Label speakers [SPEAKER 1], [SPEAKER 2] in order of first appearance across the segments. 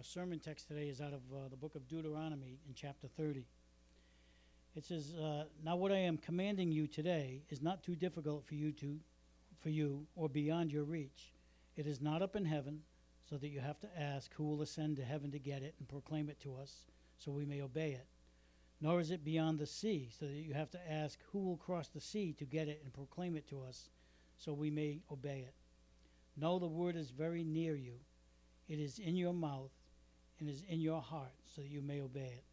[SPEAKER 1] Our sermon text today is out of uh, the book of Deuteronomy in chapter 30. It says, uh, "Now what I am commanding you today is not too difficult for you to, for you, or beyond your reach. It is not up in heaven, so that you have to ask who will ascend to heaven to get it and proclaim it to us, so we may obey it. Nor is it beyond the sea, so that you have to ask who will cross the sea to get it and proclaim it to us, so we may obey it. No, the word is very near you. It is in your mouth and is in your heart, so that you may obey it.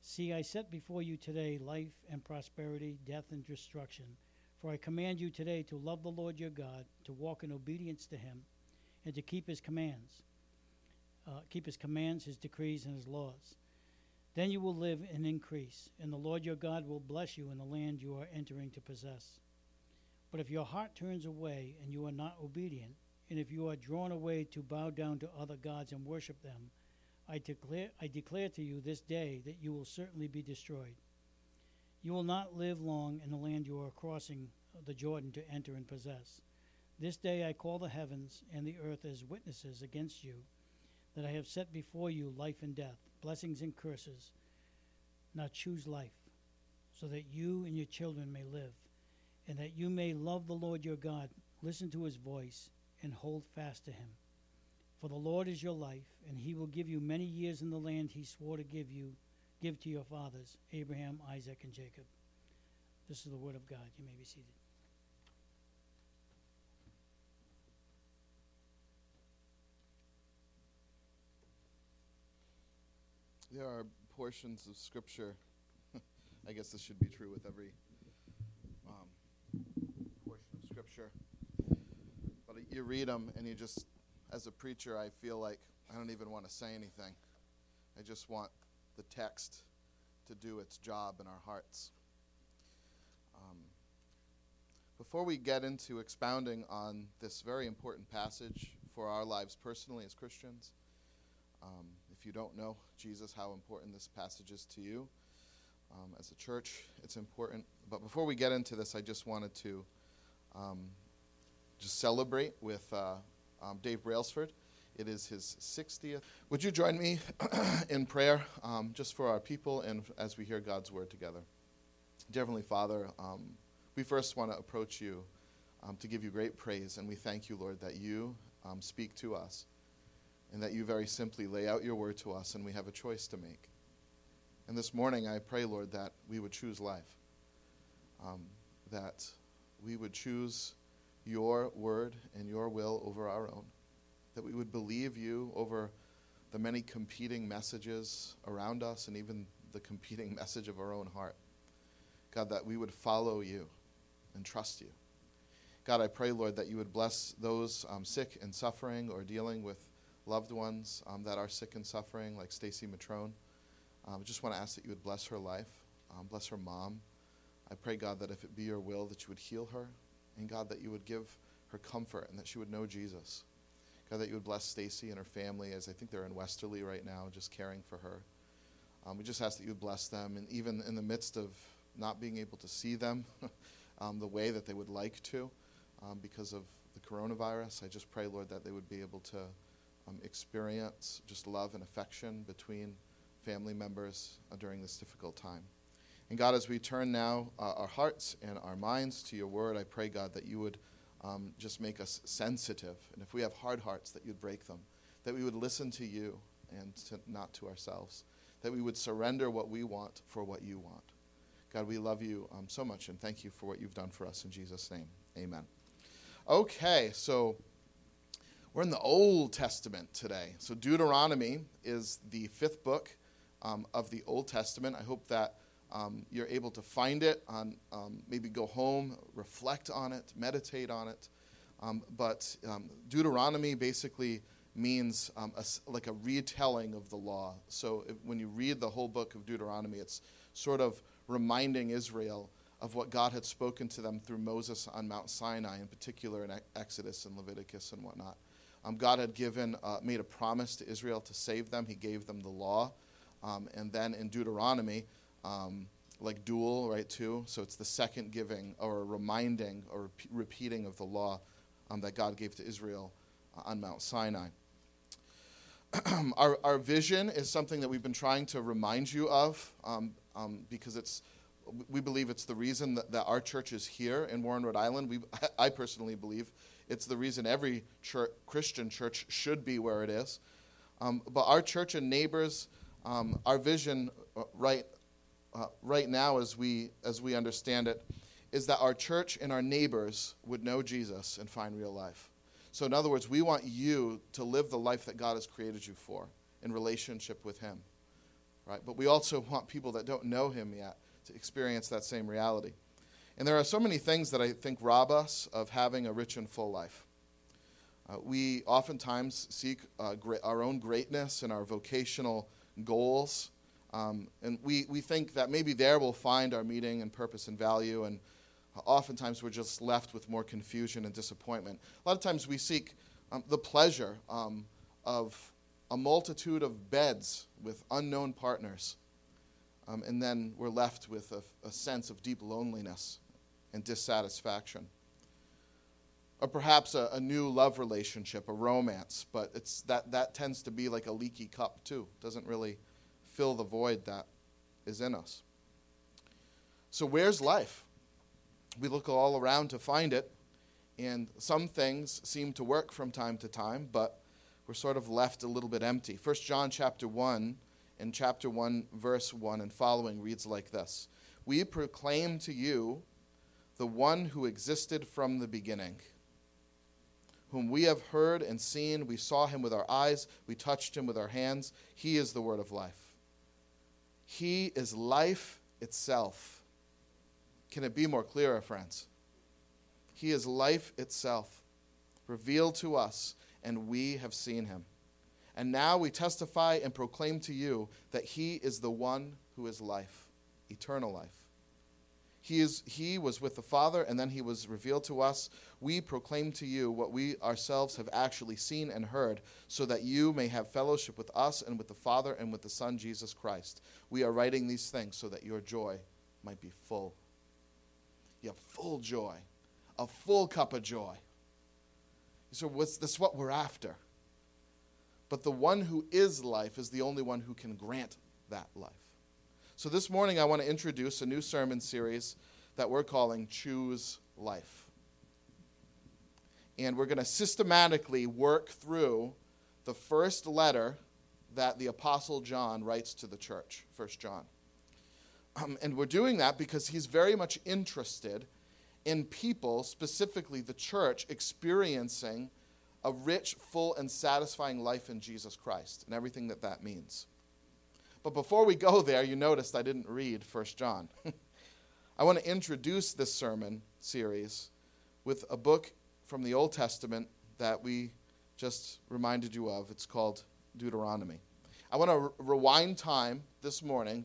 [SPEAKER 1] See, I set before you today life and prosperity, death and destruction. For I command you today to love the Lord your God, to walk in obedience to him, and to keep his commands. Uh, keep his commands, his decrees, and his laws. Then you will live and increase, and the Lord your God will bless you in the land you are entering to possess. But if your heart turns away and you are not obedient, and if you are drawn away to bow down to other gods and worship them, I declare, I declare to you this day that you will certainly be destroyed. You will not live long in the land you are crossing the Jordan to enter and possess. This day I call the heavens and the earth as witnesses against you, that I have set before you life and death, blessings and curses. Now choose life, so that you and your children may live, and that you may love the Lord your God, listen to his voice, and hold fast to him. For the Lord is your life, and he will give you many years in the land he swore to give you, give to your fathers, Abraham, Isaac, and Jacob. This is the word of God. You may be seated.
[SPEAKER 2] There are portions of Scripture. I guess this should be true with every um, portion of Scripture. But you read them, and you just, as a preacher, I feel like I don't even want to say anything. I just want the text to do its job in our hearts. Um, before we get into expounding on this very important passage for our lives personally as Christians, um, if you don't know Jesus, how important this passage is to you. Um, as a church, it's important. But before we get into this, I just wanted to um, just celebrate with uh, um, Dave Brailsford. It is his 60th. Would you join me in prayer um, just for our people and as we hear God's word together? Dear Heavenly Father, um, we first want to approach you um, to give you great praise, and we thank you, Lord, that you speak to us and that you very simply lay out your word to us and we have a choice to make. And this morning, I pray, Lord, that we would choose life, um, that we would choose your word and your will over our own, that we would believe you over the many competing messages around us and even the competing message of our own heart. God, that we would follow you and trust you. God, I pray, Lord, that you would bless those um, sick and suffering or dealing with loved ones um, that are sick and suffering, like Stacy Matrone. Um, I just want to ask that you would bless her life, um, bless her mom. I pray, God, that if it be your will, that you would heal her, and God, that you would give her comfort and that she would know Jesus. God, that you would bless Stacy and her family as I think they're in Westerly right now, just caring for her. Um, we just ask that you would bless them, and even in the midst of not being able to see them um, the way that they would like to um, because of the coronavirus, I just pray, Lord, that they would be able to um, experience just love and affection between family members uh, during this difficult time. And God, as we turn now uh, our hearts and our minds to your word, I pray, God, that you would um, just make us sensitive. And if we have hard hearts, that you'd break them. That we would listen to you and to, not to ourselves. That we would surrender what we want for what you want. God, we love you um, so much and thank you for what you've done for us in Jesus' name. Amen. Okay, so. We're in the Old Testament today. So, Deuteronomy is the fifth book um, of the Old Testament. I hope that um, you're able to find it, on, um, maybe go home, reflect on it, meditate on it. Um, but um, Deuteronomy basically means um, a, like a retelling of the law. So, if, when you read the whole book of Deuteronomy, it's sort of reminding Israel of what God had spoken to them through Moses on Mount Sinai, in particular in Exodus and Leviticus and whatnot. Um, God had given, uh, made a promise to Israel to save them. He gave them the law. Um, and then in Deuteronomy, um, like dual, right, too. So it's the second giving or reminding or repeating of the law um, that God gave to Israel uh, on Mount Sinai. our, our vision is something that we've been trying to remind you of um, um, because it's we believe it's the reason that, that, our church is here in Warren, Rhode Island. We, I personally believe it's the reason every church, Christian church should be where it is. Um, but our church and neighbors, um, our vision uh, right, uh, right now, as we, as we understand it, is that our church and our neighbors would know Jesus and find real life. So, in other words, we want you to live the life that God has created you for in relationship with Him. Right? But we also want people that don't know Him yet to experience that same reality. And there are so many things that I think rob us of having a rich and full life. Uh, we oftentimes seek uh, our own greatness and our vocational goals. Um, and we, we think that maybe there we'll find our meaning and purpose and value. And oftentimes we're just left with more confusion and disappointment. A lot of times we seek um, the pleasure um, of a multitude of beds with unknown partners, um, and then we're left with a, a, sense of deep loneliness and dissatisfaction. Or perhaps a, a new love relationship, a romance, but it's that, that tends to be like a leaky cup too. Doesn't really fill the void that is in us. So, where's life? we look all around to find it, and some things seem to work from time to time, but we're sort of left a little bit empty. 1 John chapter 1 and chapter 1 verse 1 and following reads like this. We proclaim to you the one who existed from the beginning, whom we have heard and seen, we saw him with our eyes, we touched him with our hands. He is the word of life. He is life itself. Can it be more clearer, friends? He is life itself, revealed to us, and we have seen him. And now we testify and proclaim to you that he is the one who is life, eternal life. He, is, he was with the Father, and then he was revealed to us. We proclaim to you what we ourselves have actually seen and heard, so that you may have fellowship with us and with the Father and with the Son, Jesus Christ. We are writing these things so that your joy might be full you have full joy, a full cup of joy. So this what we're after? But the one who is life is the only one who can grant that life. So this morning I want to introduce a new sermon series that we're calling Choose Life. And we're going to systematically work through the first letter that the Apostle John writes to the church, First John. Um, and we're doing that because he's very much interested in people, specifically the church, experiencing a rich, full, and satisfying life in Jesus Christ and everything that that means. But before we go there, you noticed I didn't read 1 John. I want to introduce this sermon series with a book from the Old Testament that we just reminded you of. It's called Deuteronomy. I want to re- rewind time this morning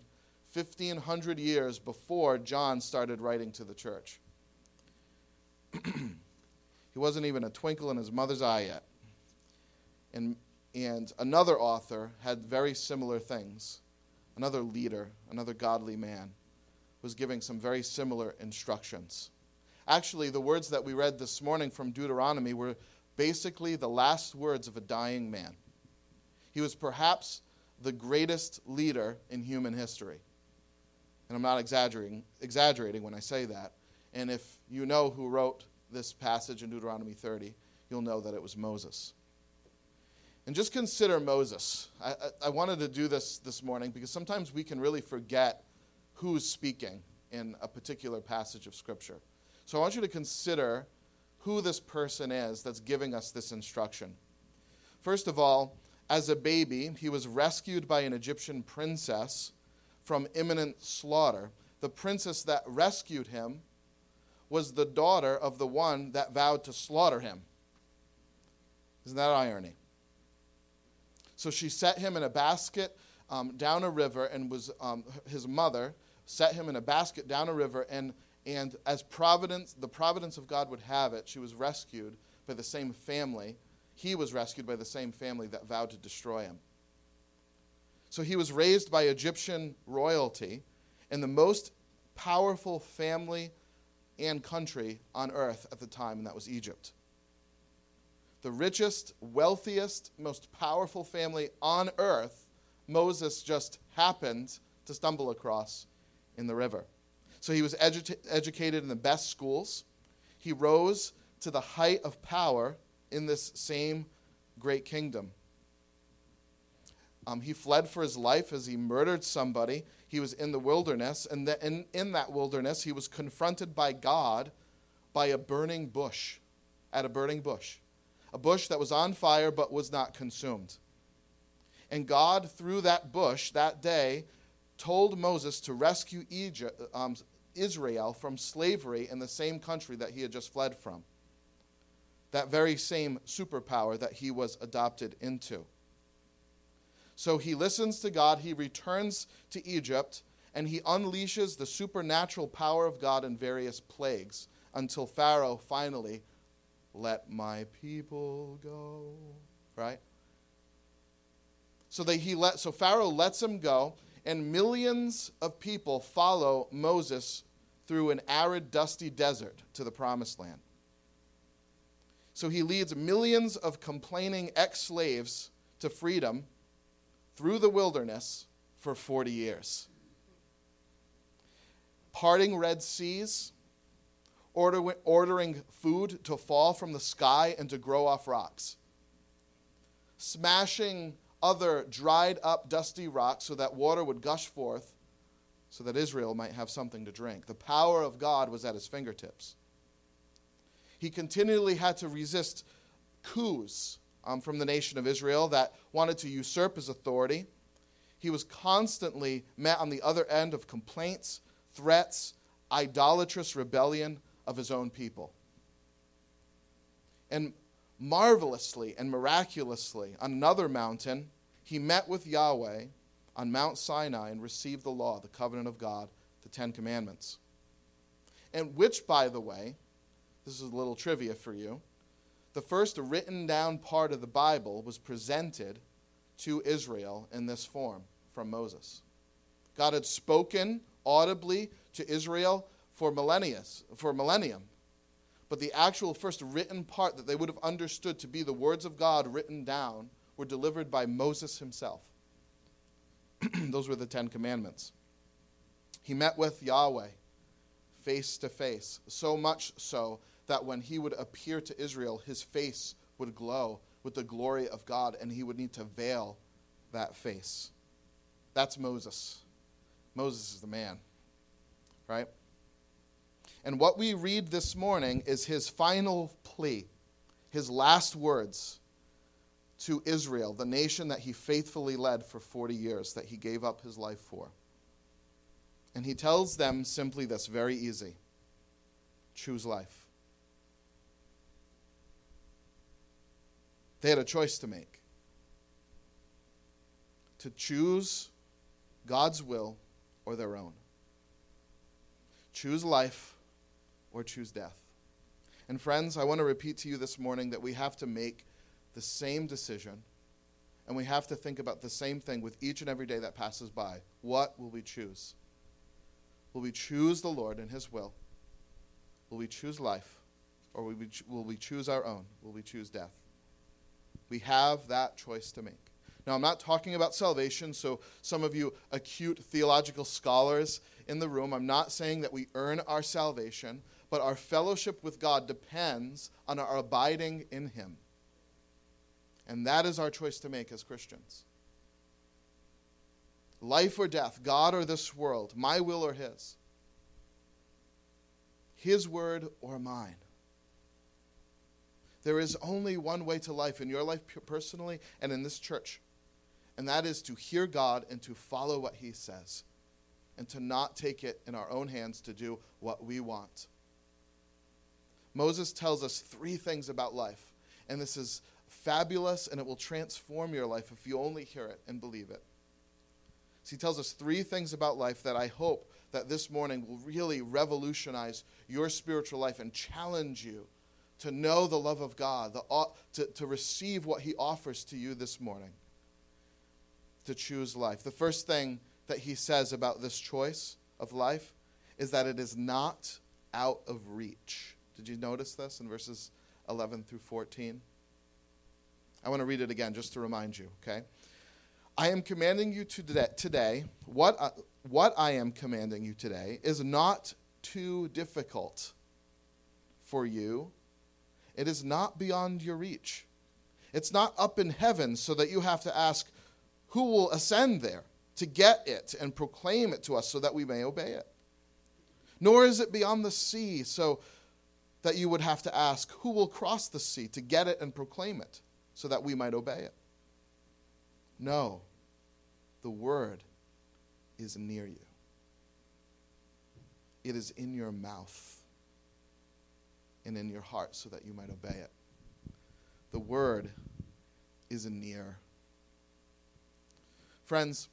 [SPEAKER 2] 1,500 years before John started writing to the church. he wasn't even a twinkle in his mother's eye yet. And, and another author had very similar things. Another leader, another godly man, was giving some very similar instructions. Actually, the words that we read this morning from Deuteronomy were basically the last words of a dying man. He was perhaps the greatest leader in human history. And I'm not exaggerating, exaggerating when I say that. And if you know who wrote this passage in Deuteronomy 30, you'll know that it was Moses. And just consider Moses. I, I, I wanted to do this this morning because sometimes we can really forget who's speaking in a particular passage of Scripture. So I want you to consider who this person is that's giving us this instruction. First of all, as a baby, he was rescued by an Egyptian princess from imminent slaughter. The princess that rescued him was the daughter of the one that vowed to slaughter him. Isn't that irony? So she set him in a basket um, down a river, and was um, his mother set him in a basket down a river, and and as providence, the providence of God would have it, she was rescued by the same family. He was rescued by the same family that vowed to destroy him. So he was raised by Egyptian royalty in the most powerful family and country on earth at the time, and that was Egypt. The richest, wealthiest, most powerful family on earth, Moses just happened to stumble across in the river. So he was edu- educated in the best schools. He rose to the height of power in this same great kingdom. Um, he fled for his life as he murdered somebody. He was in the wilderness, and the, in, in that wilderness, he was confronted by God by a burning bush, at a burning bush, a bush that was on fire but was not consumed. And God, through that bush that day, told Moses to rescue Egypt, um, Israel from slavery in the same country that he had just fled from. That very same superpower that he was adopted into. So he listens to God, he returns to Egypt, and he unleashes the supernatural power of God in various plagues until Pharaoh finally let my people go. Right? So they, he let so Pharaoh lets him go, and millions of people follow Moses through an arid, dusty desert to the promised land. So he leads millions of complaining ex slaves to freedom through the wilderness for 40 years. Parting Red Seas, ordering food to fall from the sky and to grow off rocks, smashing other dried up, dusty rocks so that water would gush forth so that Israel might have something to drink. The power of God was at his fingertips. He continually had to resist coups um, from the nation of Israel that wanted to usurp his authority. He was constantly met on the other end of complaints, threats, idolatrous rebellion of his own people. And marvelously and miraculously, on another mountain, he met with Yahweh on Mount Sinai and received the law, the covenant of God, the Ten Commandments. And which, by the way, this is a little trivia for you, the first written down part of the Bible was presented to Israel in this form from Moses. God had spoken audibly to Israel for millennia, for millennium. But the actual first written part that they would have understood to be the words of God written down were delivered by Moses himself. Those were the Ten Commandments. He met with Yahweh face to face, so much so that when he would appear to Israel, his face would glow with the glory of God, and he would need to veil that face. That's Moses. Moses is the man, right? And what we read this morning is his final plea, his last words to Israel, the nation that he faithfully led for 40 years, that he gave up his life for. And he tells them simply this very easy choose life. They had a choice to make to choose God's will or their own. Choose life or choose death. And friends, I want to repeat to you this morning that we have to make the same decision and we have to think about the same thing with each and every day that passes by. What will we choose? Will we choose the Lord and His will? Will we choose life? Or will we, will we choose our own? Will we choose death? We have that choice to make. Now, I'm not talking about salvation, so some of you acute theological scholars in the room, I'm not saying that we earn our salvation, but our fellowship with God depends on our abiding in Him. And that is our choice to make as Christians. Life or death, God or this world, my will or His. His word or mine. There is only one way to life in your life personally and in this church, and that is to hear God and to follow what He says, and to not take it in our own hands to do what we want. Moses tells us three things about life, and this is fabulous and it will transform your life if you only hear it and believe it. So he tells us three things about life that I hope that this morning will really revolutionize your spiritual life and challenge you to know the love of God, the, to, to receive what He offers to you this morning, to choose life. The first thing that He says about this choice of life is that it is not out of reach. Did you notice this in verses 11 through 14? I want to read it again just to remind you, okay? I am commanding you today, today what, I, what I am commanding you today is not too difficult for you. It is not beyond your reach. It's not up in heaven so that you have to ask, who will ascend there to get it and proclaim it to us so that we may obey it? Nor is it beyond the sea so that you would have to ask, who will cross the sea to get it and proclaim it so that we might obey it? No, the word is near you, it is in your mouth and in your heart so that you might obey it. The word is near. Friends,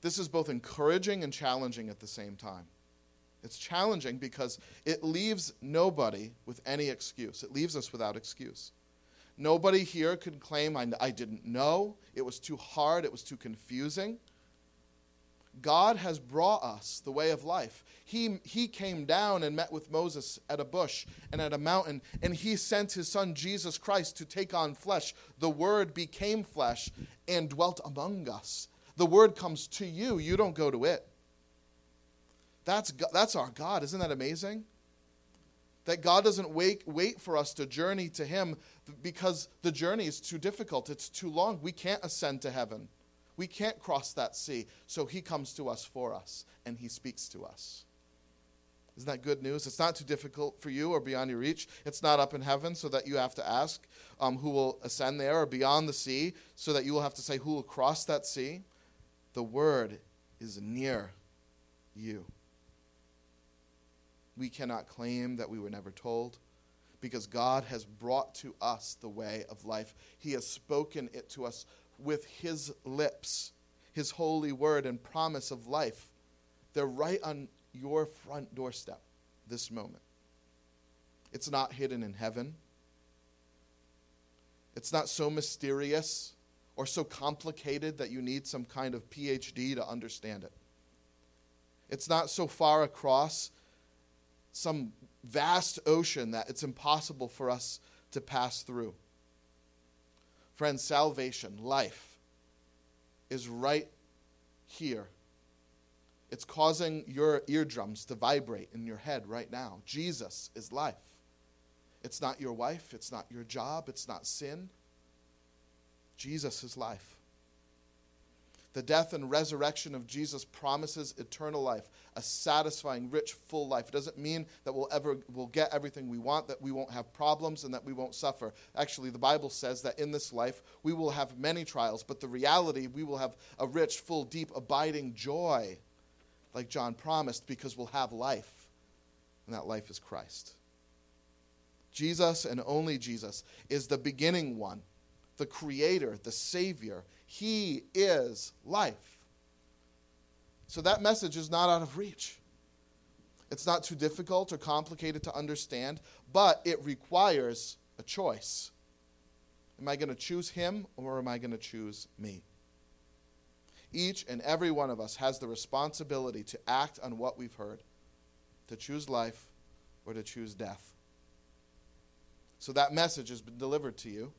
[SPEAKER 2] this is both encouraging and challenging at the same time. It's challenging because it leaves nobody with any excuse. It leaves us without excuse. Nobody here can claim, I, I didn't know, it was too hard, it was too confusing. God has brought us the way of life. He, he came down and met with Moses at a bush and at a mountain, and he sent his son Jesus Christ to take on flesh. The Word became flesh and dwelt among us. The Word comes to you, you don't go to it. That's, that's our God. Isn't that amazing? That God doesn't wait, wait for us to journey to Him because the journey is too difficult. It's too long. We can't ascend to heaven. We can't cross that sea. So He comes to us for us and He speaks to us. Isn't that good news? It's not too difficult for you or beyond your reach. It's not up in heaven so that you have to ask um, who will ascend there or beyond the sea so that you will have to say who will cross that sea. The word is near you. We cannot claim that we were never told because God has brought to us the way of life. He has spoken it to us with His lips, His holy word and promise of life. They're right on your front doorstep this moment. It's not hidden in heaven. It's not so mysterious or so complicated that you need some kind of PhD to understand it. It's not so far across some vast ocean that it's impossible for us to pass through. Friends, salvation, life, is right here. It's causing your eardrums to vibrate in your head right now. Jesus is life. It's not your wife, it's not your job, it's not sin. Jesus is life. The death and resurrection of Jesus promises eternal life, a satisfying, rich, full life. It doesn't mean that we'll ever we'll get everything we want, that we won't have problems and that we won't suffer. Actually, the Bible says that in this life we will have many trials, but the reality we will have a rich, full, deep, abiding joy, like John promised, because we'll have life. And that life is Christ. Jesus and only Jesus is the beginning one, the creator, the savior. He is life. So that message is not out of reach. It's not too difficult or complicated to understand, but it requires a choice. Am I going to choose him or am I going to choose me? Each and every one of us has the responsibility to act on what we've heard, to choose life or to choose death. So that message has been delivered to you.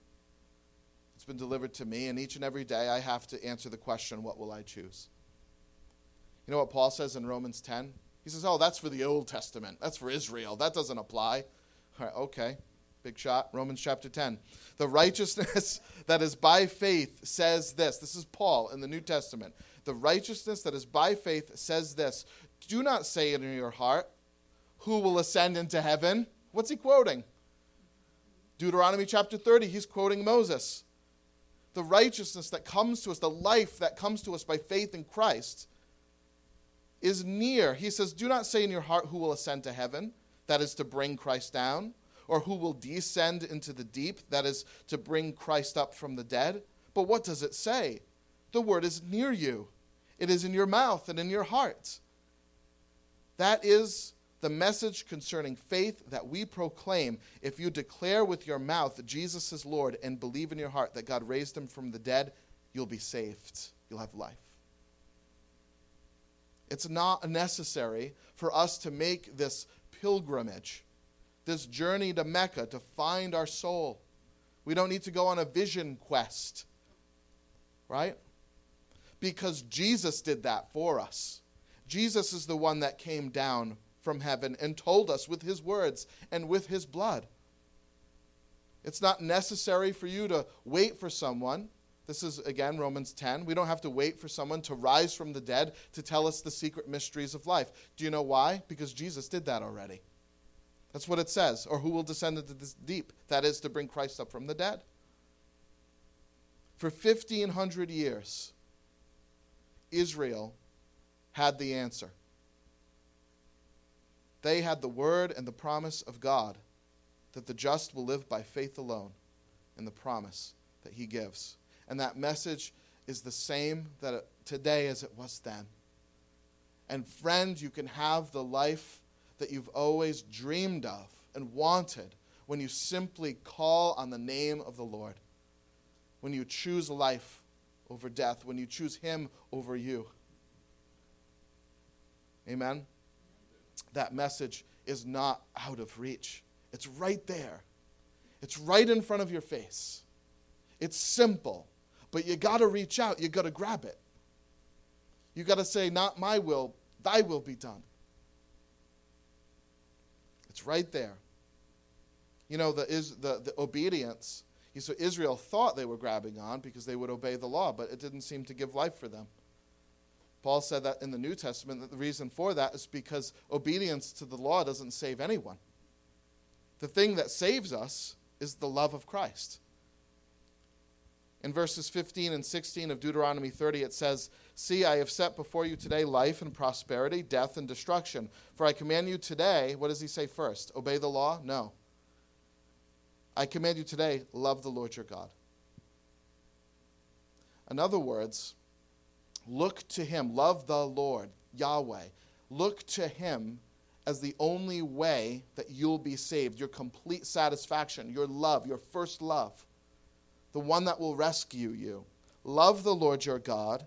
[SPEAKER 2] It's been delivered to me, and each and every day I have to answer the question, what will I choose? You know what Paul says in Romans 10? He says, oh, that's for the Old Testament. That's for Israel. That doesn't apply. All right, okay. Big shot. Romans chapter 10. The righteousness that is by faith says this. This is Paul in the New Testament. The righteousness that is by faith says this. Do not say it in your heart, who will ascend into heaven? What's he quoting? Deuteronomy chapter 30, he's quoting Moses the righteousness that comes to us, the life that comes to us by faith in Christ, is near. He says, Do not say in your heart, Who will ascend to heaven? That is to bring Christ down. Or who will descend into the deep? That is to bring Christ up from the dead. But what does it say? The word is near you, it is in your mouth and in your heart. That is the message concerning faith that we proclaim, if you declare with your mouth that Jesus is Lord and believe in your heart that God raised him from the dead, you'll be saved. You'll have life. It's not necessary for us to make this pilgrimage, this journey to Mecca to find our soul. We don't need to go on a vision quest. Right? Because Jesus did that for us. Jesus is the one that came down from heaven and told us with his words and with his blood. It's not necessary for you to wait for someone. This is, again, Romans 10. We don't have to wait for someone to rise from the dead to tell us the secret mysteries of life. Do you know why? Because Jesus did that already. That's what it says. Or who will descend into this deep? That is to bring Christ up from the dead. For 1,500 years, Israel had the answer. They had the word and the promise of God that the just will live by faith alone in the promise that he gives. And that message is the same that today as it was then. And friend, you can have the life that you've always dreamed of and wanted when you simply call on the name of the Lord. When you choose life over death, when you choose him over you. Amen. That message is not out of reach. It's right there. It's right in front of your face. It's simple, but you got to reach out. You got to grab it. You got to say, Not my will, thy will be done. It's right there. You know, the, is, the, the obedience. So Israel thought they were grabbing on because they would obey the law, but it didn't seem to give life for them. Paul said that in the New Testament that the reason for that is because obedience to the law doesn't save anyone. The thing that saves us is the love of Christ. In verses 15 and 16 of Deuteronomy 30, it says, See, I have set before you today life and prosperity, death and destruction. For I command you today, what does he say first? Obey the law? No. I command you today, love the Lord your God. In other words, look to him, love the Lord, Yahweh. Look to him as the only way that you'll be saved, your complete satisfaction, your love, your first love, the one that will rescue you. Love the Lord your God,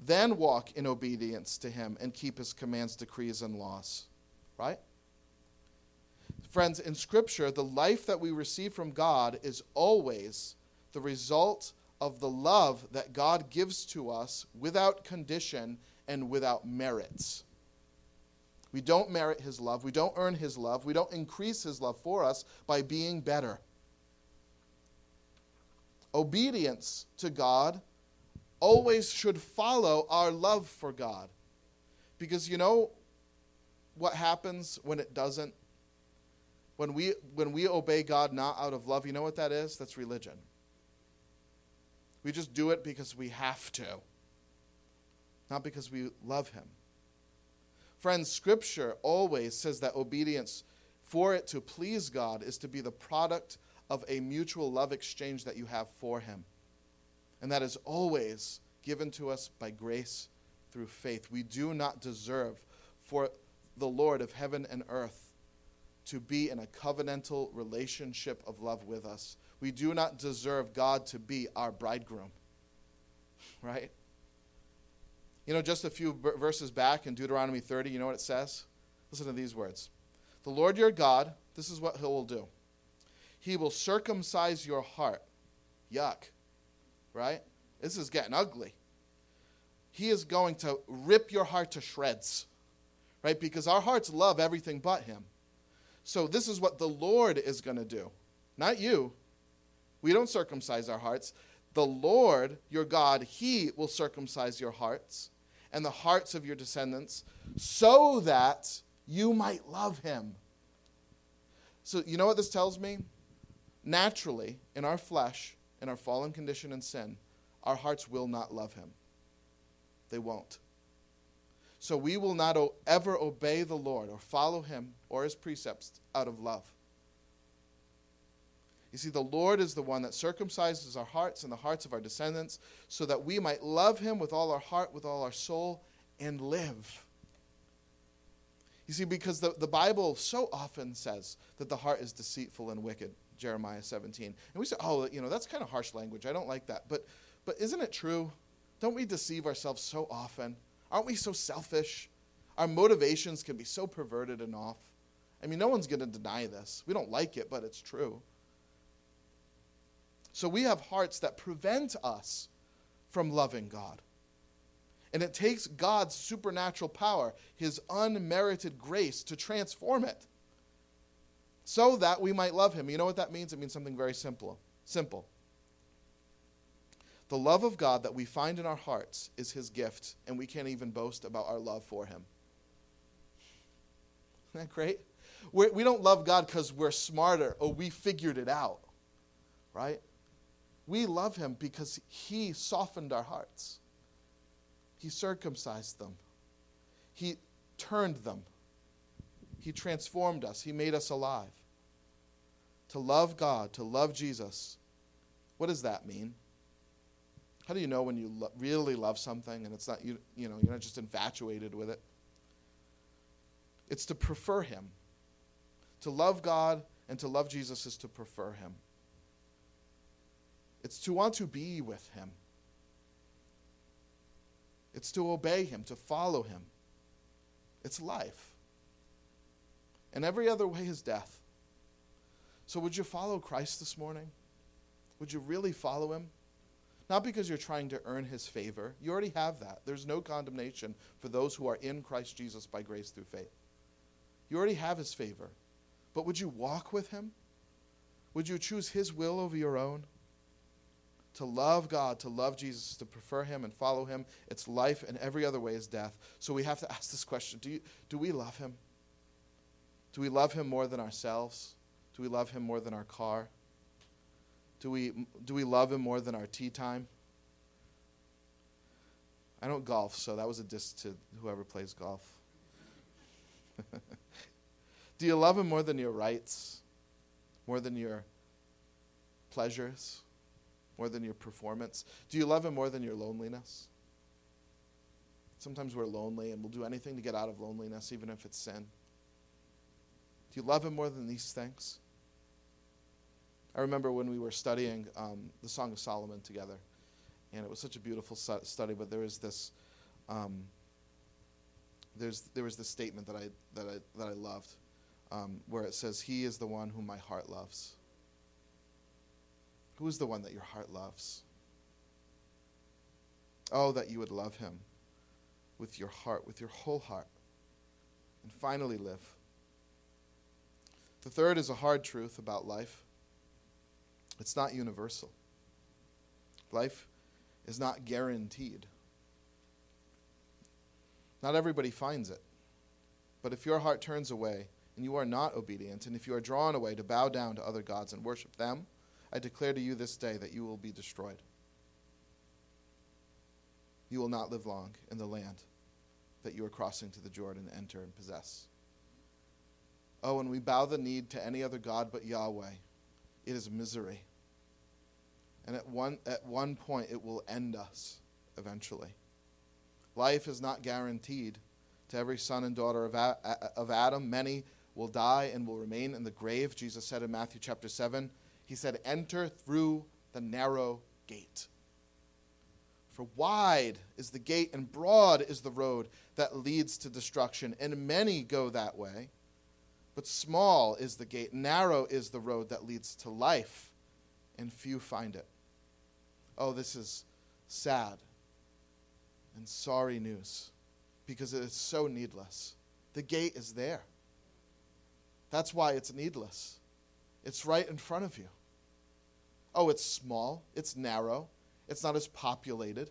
[SPEAKER 2] then walk in obedience to him and keep his commands, decrees, and laws. Right? Friends, in Scripture, the life that we receive from God is always the result of the love that God gives to us without condition and without merits. We don't merit his love. We don't earn his love. We don't increase his love for us by being better. Obedience to God always should follow our love for God. Because you know what happens when it doesn't? When we, when we obey God not out of love, you know what that is? That's religion. We just do it because we have to, not because we love Him. Friends, Scripture always says that obedience, for it to please God, is to be the product of a mutual love exchange that you have for Him. And that is always given to us by grace through faith. We do not deserve for the Lord of heaven and earth to be in a covenantal relationship of love with us. We do not deserve God to be our bridegroom. Right? You know, just a few verses back in Deuteronomy 30, you know what it says? Listen to these words The Lord your God, this is what he will do. He will circumcise your heart. Yuck. Right? This is getting ugly. He is going to rip your heart to shreds. Right? Because our hearts love everything but him. So this is what the Lord is going to do. Not you. We don't circumcise our hearts. The Lord, your God, He will circumcise your hearts and the hearts of your descendants, so that you might love him. So, you know what this tells me? Naturally, in our flesh, in our fallen condition and sin, our hearts will not love him. They won't. So we will not o- ever obey the Lord or follow him or his precepts out of love. You see, the Lord is the one that circumcises our hearts and the hearts of our descendants so that we might love him with all our heart, with all our soul, and live. You see, because the, the Bible so often says that the heart is deceitful and wicked, Jeremiah 17. And we say, oh, you know, that's kind of harsh language. I don't like that. But, but isn't it true? Don't we deceive ourselves so often? Aren't we so selfish? Our motivations can be so perverted and off. I mean, no one's going to deny this. We don't like it, but it's true. So we have hearts that prevent us from loving God. And it takes God's supernatural power, his unmerited grace, to transform it so that we might love him. You know what that means? It means something very simple. Simple. The love of God that we find in our hearts is his gift, and we can't even boast about our love for him. Isn't that great? We're, we do not love God because we're smarter or we figured it out, right? We love him because he softened our hearts. He circumcised them. He turned them. He transformed us. He made us alive. To love God, to love Jesus, what does that mean? How do you know when you lo- really love something and it's not you, you know, you're not just infatuated with it? It's to prefer him. To love God and to love Jesus is to prefer him. It's to want to be with him. It's to obey him, to follow him. It's life. And every other way is death. So, would you follow Christ this morning? Would you really follow him? Not because you're trying to earn his favor. You already have that. There's no condemnation for those who are in Christ Jesus by grace through faith. You already have his favor. But would you walk with him? Would you choose his will over your own? To love God, to love Jesus, to prefer him and follow him, it's life, and every other way is death. So we have to ask this question do, you, do we love him? Do we love him more than ourselves? Do we love him more than our car? Do we, do we love him more than our tee time? I don't golf, so that was a diss to whoever plays golf. Do you love him more than your rights? More than your pleasures? More than your performance? Do you love him more than your loneliness? Sometimes we're lonely and we'll do anything to get out of loneliness, even if it's sin. Do you love him more than these things? I remember when we were studying um, the Song of Solomon together, and it was such a beautiful study, but there was this. Um, there's, there was this statement that I, that I, that I loved um, where it says, He is the one whom my heart loves. Who is the one that your heart loves? Oh, that you would love him with your heart, with your whole heart, and finally live. The third is a hard truth about life it's not universal. Life is not guaranteed. Not everybody finds it. But if your heart turns away and you are not obedient, and if you are drawn away to bow down to other gods and worship them, I declare to you this day that you will be destroyed. You will not live long in the land that you are crossing to the Jordan to enter and possess. Oh, when we bow the knee to any other God but Yahweh, it is misery. And at one, at one point, it will end us eventually. Life is not guaranteed to every son and daughter of, of Adam. Many will die and will remain in the grave. Jesus said in Matthew chapter 7, He said, Enter through the narrow gate. For wide is the gate and broad is the road that leads to destruction, and many go that way. But small is the gate, narrow is the road that leads to life, and few find it. Oh, this is sad and sorry news because it is so needless. The gate is there. That's why it's needless. It's right in front of you. Oh, it's small, it's narrow, it's not as populated.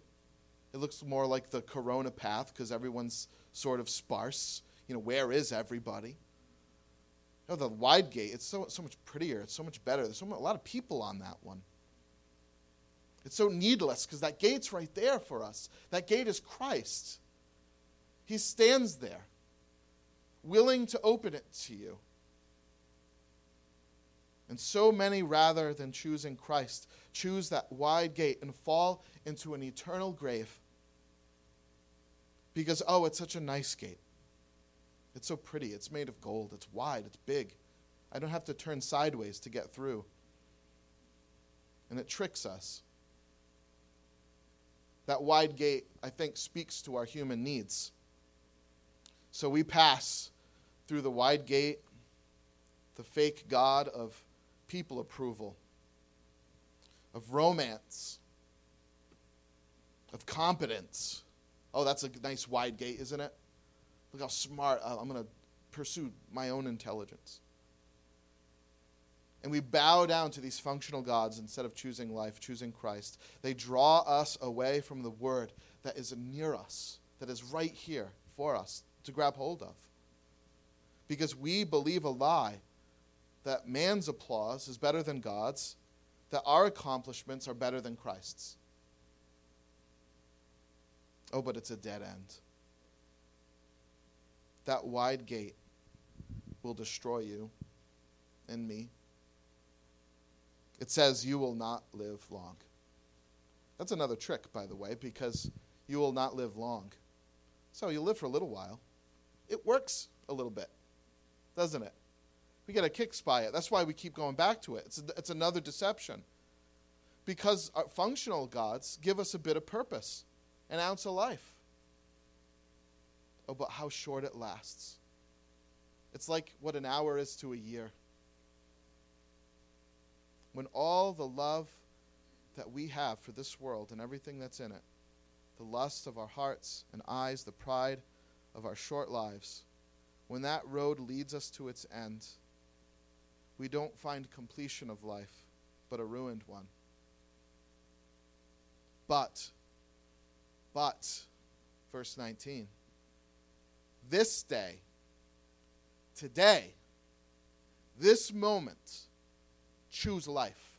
[SPEAKER 2] It looks more like the Corona path because everyone's sort of sparse. You know, where is everybody? Oh, the wide gate, it's so, so much prettier, it's so much better. There's so much, a lot of people on that one. It's so needless because that gate's right there for us. That gate is Christ. He stands there, willing to open it to you. And so many, rather than choosing Christ, choose that wide gate and fall into an eternal grave. Because, oh, it's such a nice gate. It's so pretty. It's made of gold. It's wide. It's big. I don't have to turn sideways to get through. And it tricks us. That wide gate, I think, speaks to our human needs. So we pass through the wide gate, the fake God of people approval. of romance, of competence. Oh, that's a nice wide gate, isn't it? Look how smart uh, I'm going to pursue my own intelligence. And we bow down to these functional gods instead of choosing life, choosing Christ. They draw us away from the word that is near us, that is right here for us to grab hold of. Because we believe a lie that man's applause is better than God's, that our accomplishments are better than Christ's. Oh, but it's a dead end. That wide gate will destroy you and me. It says, You will not live long. That's another trick, by the way, because you will not live long. So you live for a little while. It works a little bit, doesn't it? We get a kicks by it. That's why we keep going back to it. It's, it's another deception. Because our functional gods give us a bit of purpose, an ounce of life. Oh, but how short it lasts. It's like what an hour is to a year. When all the love that we have for this world and everything that's in it, the lust of our hearts and eyes, the pride of our short lives, when that road leads us to its end, we don't find completion of life, but a ruined one. But, but, verse 19, this day, today, this moment, choose life.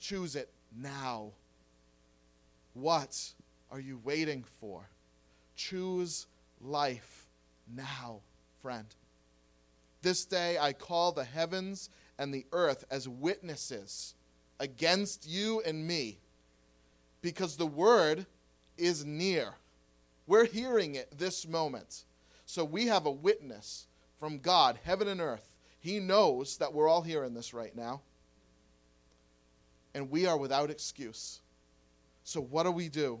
[SPEAKER 2] Choose it now. What are you waiting for? Choose life now, friend. This day I call the heavens and the earth as witnesses against you and me because the word is near. We're hearing it this moment. So we have a witness from God, heaven and earth. He knows that we're all hearing this right now. And we are without excuse. So what do we do?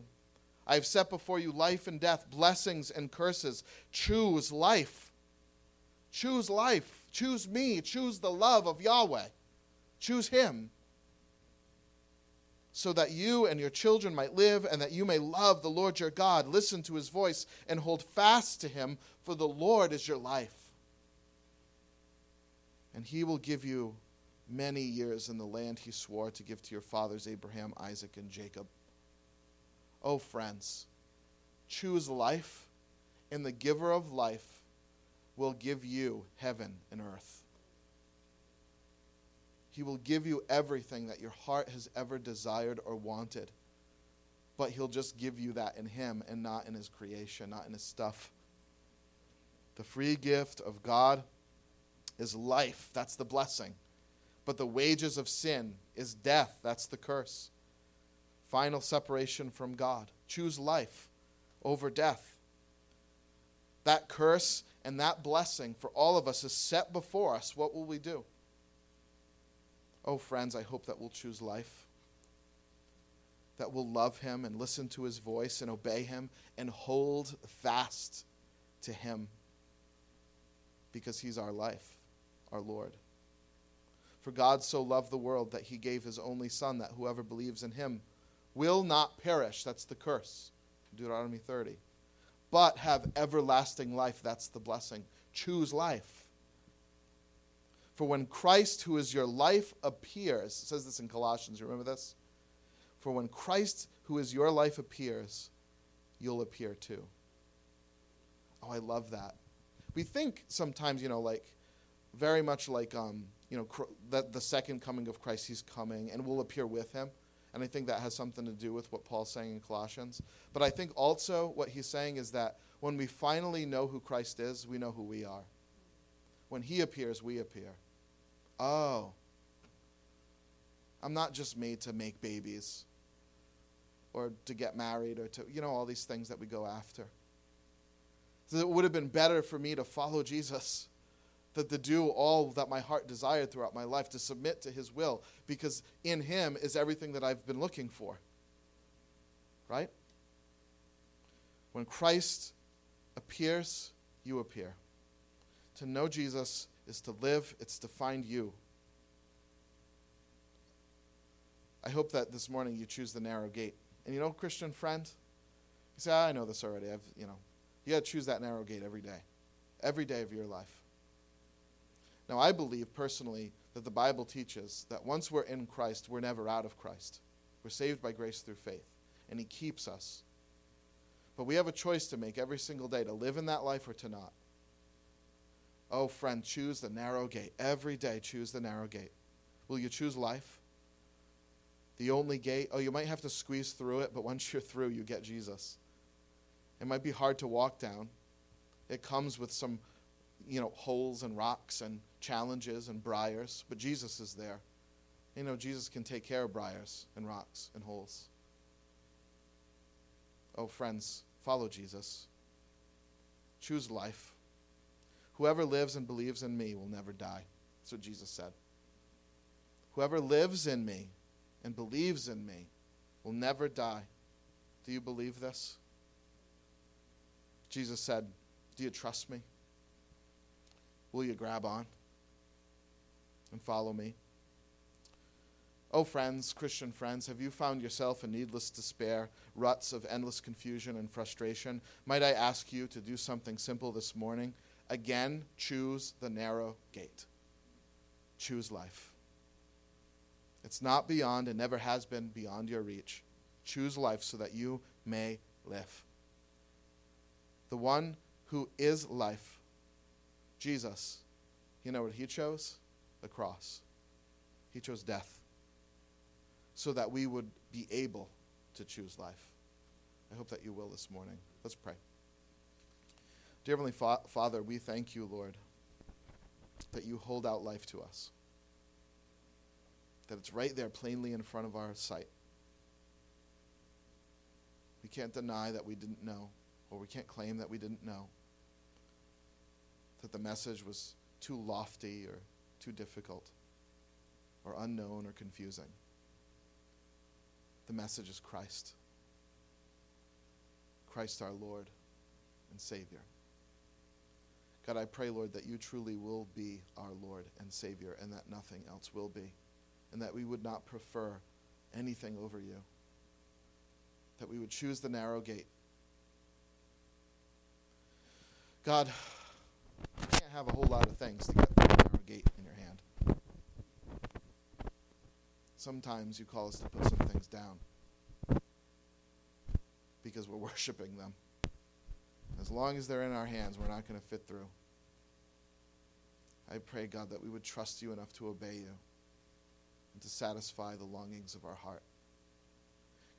[SPEAKER 2] I have set before you life and death, blessings and curses. Choose life. Choose life. Choose me. Choose the love of Yahweh. Choose Him. So that you and your children might live and that you may love the Lord your God. Listen to His voice and hold fast to Him, for the Lord is your life. And He will give you many years in the land He swore to give to your fathers, Abraham, Isaac, and Jacob. Oh, friends, choose life, and the giver of life will give you heaven and earth. He will give you everything that your heart has ever desired or wanted. But He'll just give you that in Him and not in His creation, not in His stuff. The free gift of God is life. That's the blessing. But the wages of sin is death. That's the curse final separation from God. Choose life over death. That curse and that blessing for all of us is set before us. What will we do? Oh, friends, I hope that we'll choose life. That we'll love Him and listen to His voice and obey Him and hold fast to Him because He's our life, our Lord. For God so loved the world that He gave His only Son, that whoever believes in Him will not perish. That's the curse. Deuteronomy 30. But have everlasting life. That's the blessing. Choose life. For when Christ, who is your life, appears, says this in Colossians, you remember this? For when Christ, who is your life, appears, you'll appear too. Oh, I love that. We think sometimes, you know, like, very much like, um, you know, that the second coming of Christ, he's coming and we'll appear with him. And I think that has something to do with what Paul's saying in Colossians. But I think also what he's saying is that when we finally know who Christ is, we know who we are. When he appears, we appear. Oh, I'm not just made to make babies or to get married or to, you know, all these things that we go after. So it would have been better for me to follow Jesus that to do all that my heart desired throughout my life, to submit to His will, because in Him is everything that I've been looking for. Right? When Christ appears, you appear. To know Jesus is to live, it's to find you. I hope that this morning you choose the narrow gate. And you know, Christian friend, you say, ah, I know this already. I've, you know, you got to choose that narrow gate every day, every day of your life. Now, I believe personally that the Bible teaches that once we're in Christ, we're never out of Christ. We're saved by grace through faith, and He keeps us. But we have a choice to make every single day to live in that life or to not. Oh, friend, choose the narrow gate. Every day, choose the narrow gate. Will you choose life? The only gate? Oh, you might have to squeeze through it, but once you're through, you get Jesus. It might be hard to walk down. It comes with some, you know, holes and rocks and challenges and briars, but Jesus is there. You know, Jesus can take care of briars and rocks and holes. Oh, friends, follow Jesus. Choose life. Whoever lives and believes in me will never die. That's what Jesus said. Whoever lives in me and believes in me will never die. Do you believe this? Jesus said, Do you trust me? Will you grab on and follow me? Oh, friends, Christian friends, have you found yourself in needless despair, ruts of endless confusion and frustration? Might I ask you to do something simple this morning? Again, choose the narrow gate. Choose life. It's not beyond and never has been beyond your reach. Choose life so that you may live. The one who is life, Jesus, you know what he chose? The cross. He chose death so that we would be able to choose life. I hope that you will this morning. Let's pray. Dear Heavenly Fa- Father, we thank you, Lord, that you hold out life to us, that it's right there plainly in front of our sight. We can't deny that we didn't know, or we can't claim that we didn't know, that the message was too lofty or too difficult, or unknown or confusing. The message is Christ. Christ our Lord and Savior. God, I pray, Lord, that you truly will be our Lord and Savior and that nothing else will be. And that we would not prefer anything over you. That we would choose the narrow gate. God, you can't have a whole lot of things to get gate in your hand. Sometimes you call us to put some things down because we're worshiping them. As long as they're in our hands, we're not going to fit through. I pray, God, that we would trust you enough to obey you and to satisfy the longings of our heart.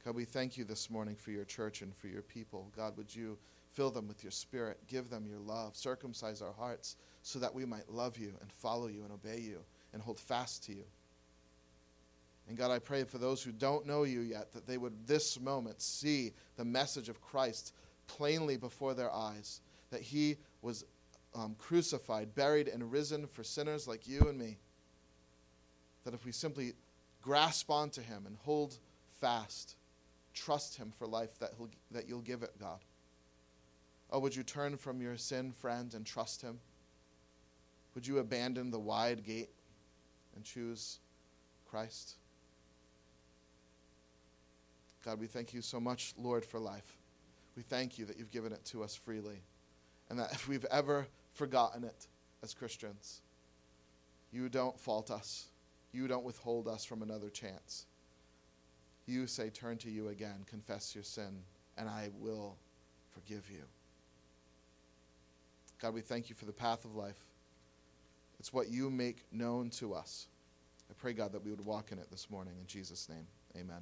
[SPEAKER 2] God, we thank you this morning for your church and for your people. God, would you fill them with your spirit, give them your love, circumcise our hearts so that we might love you and follow you and obey you and hold fast to you. And God, I pray for those who don't know you yet that they would this moment see the message of Christ plainly before their eyes, that he was um, crucified, buried, and risen for sinners like you and me. That if we simply grasp onto him and hold fast, trust him for life, that, he'll, that you'll give it, God. Oh, would you turn from your sin, friend, and trust him? Would you abandon the wide gate and choose Christ? God, we thank you so much, Lord, for life. We thank you that you've given it to us freely. And that if we've ever forgotten it as Christians, you don't fault us. You don't withhold us from another chance. You say, Turn to you again, confess your sin, and I will forgive you. God, we thank you for the path of life. It's what you make known to us. I pray, God, that we would walk in it this morning. In Jesus' name, amen.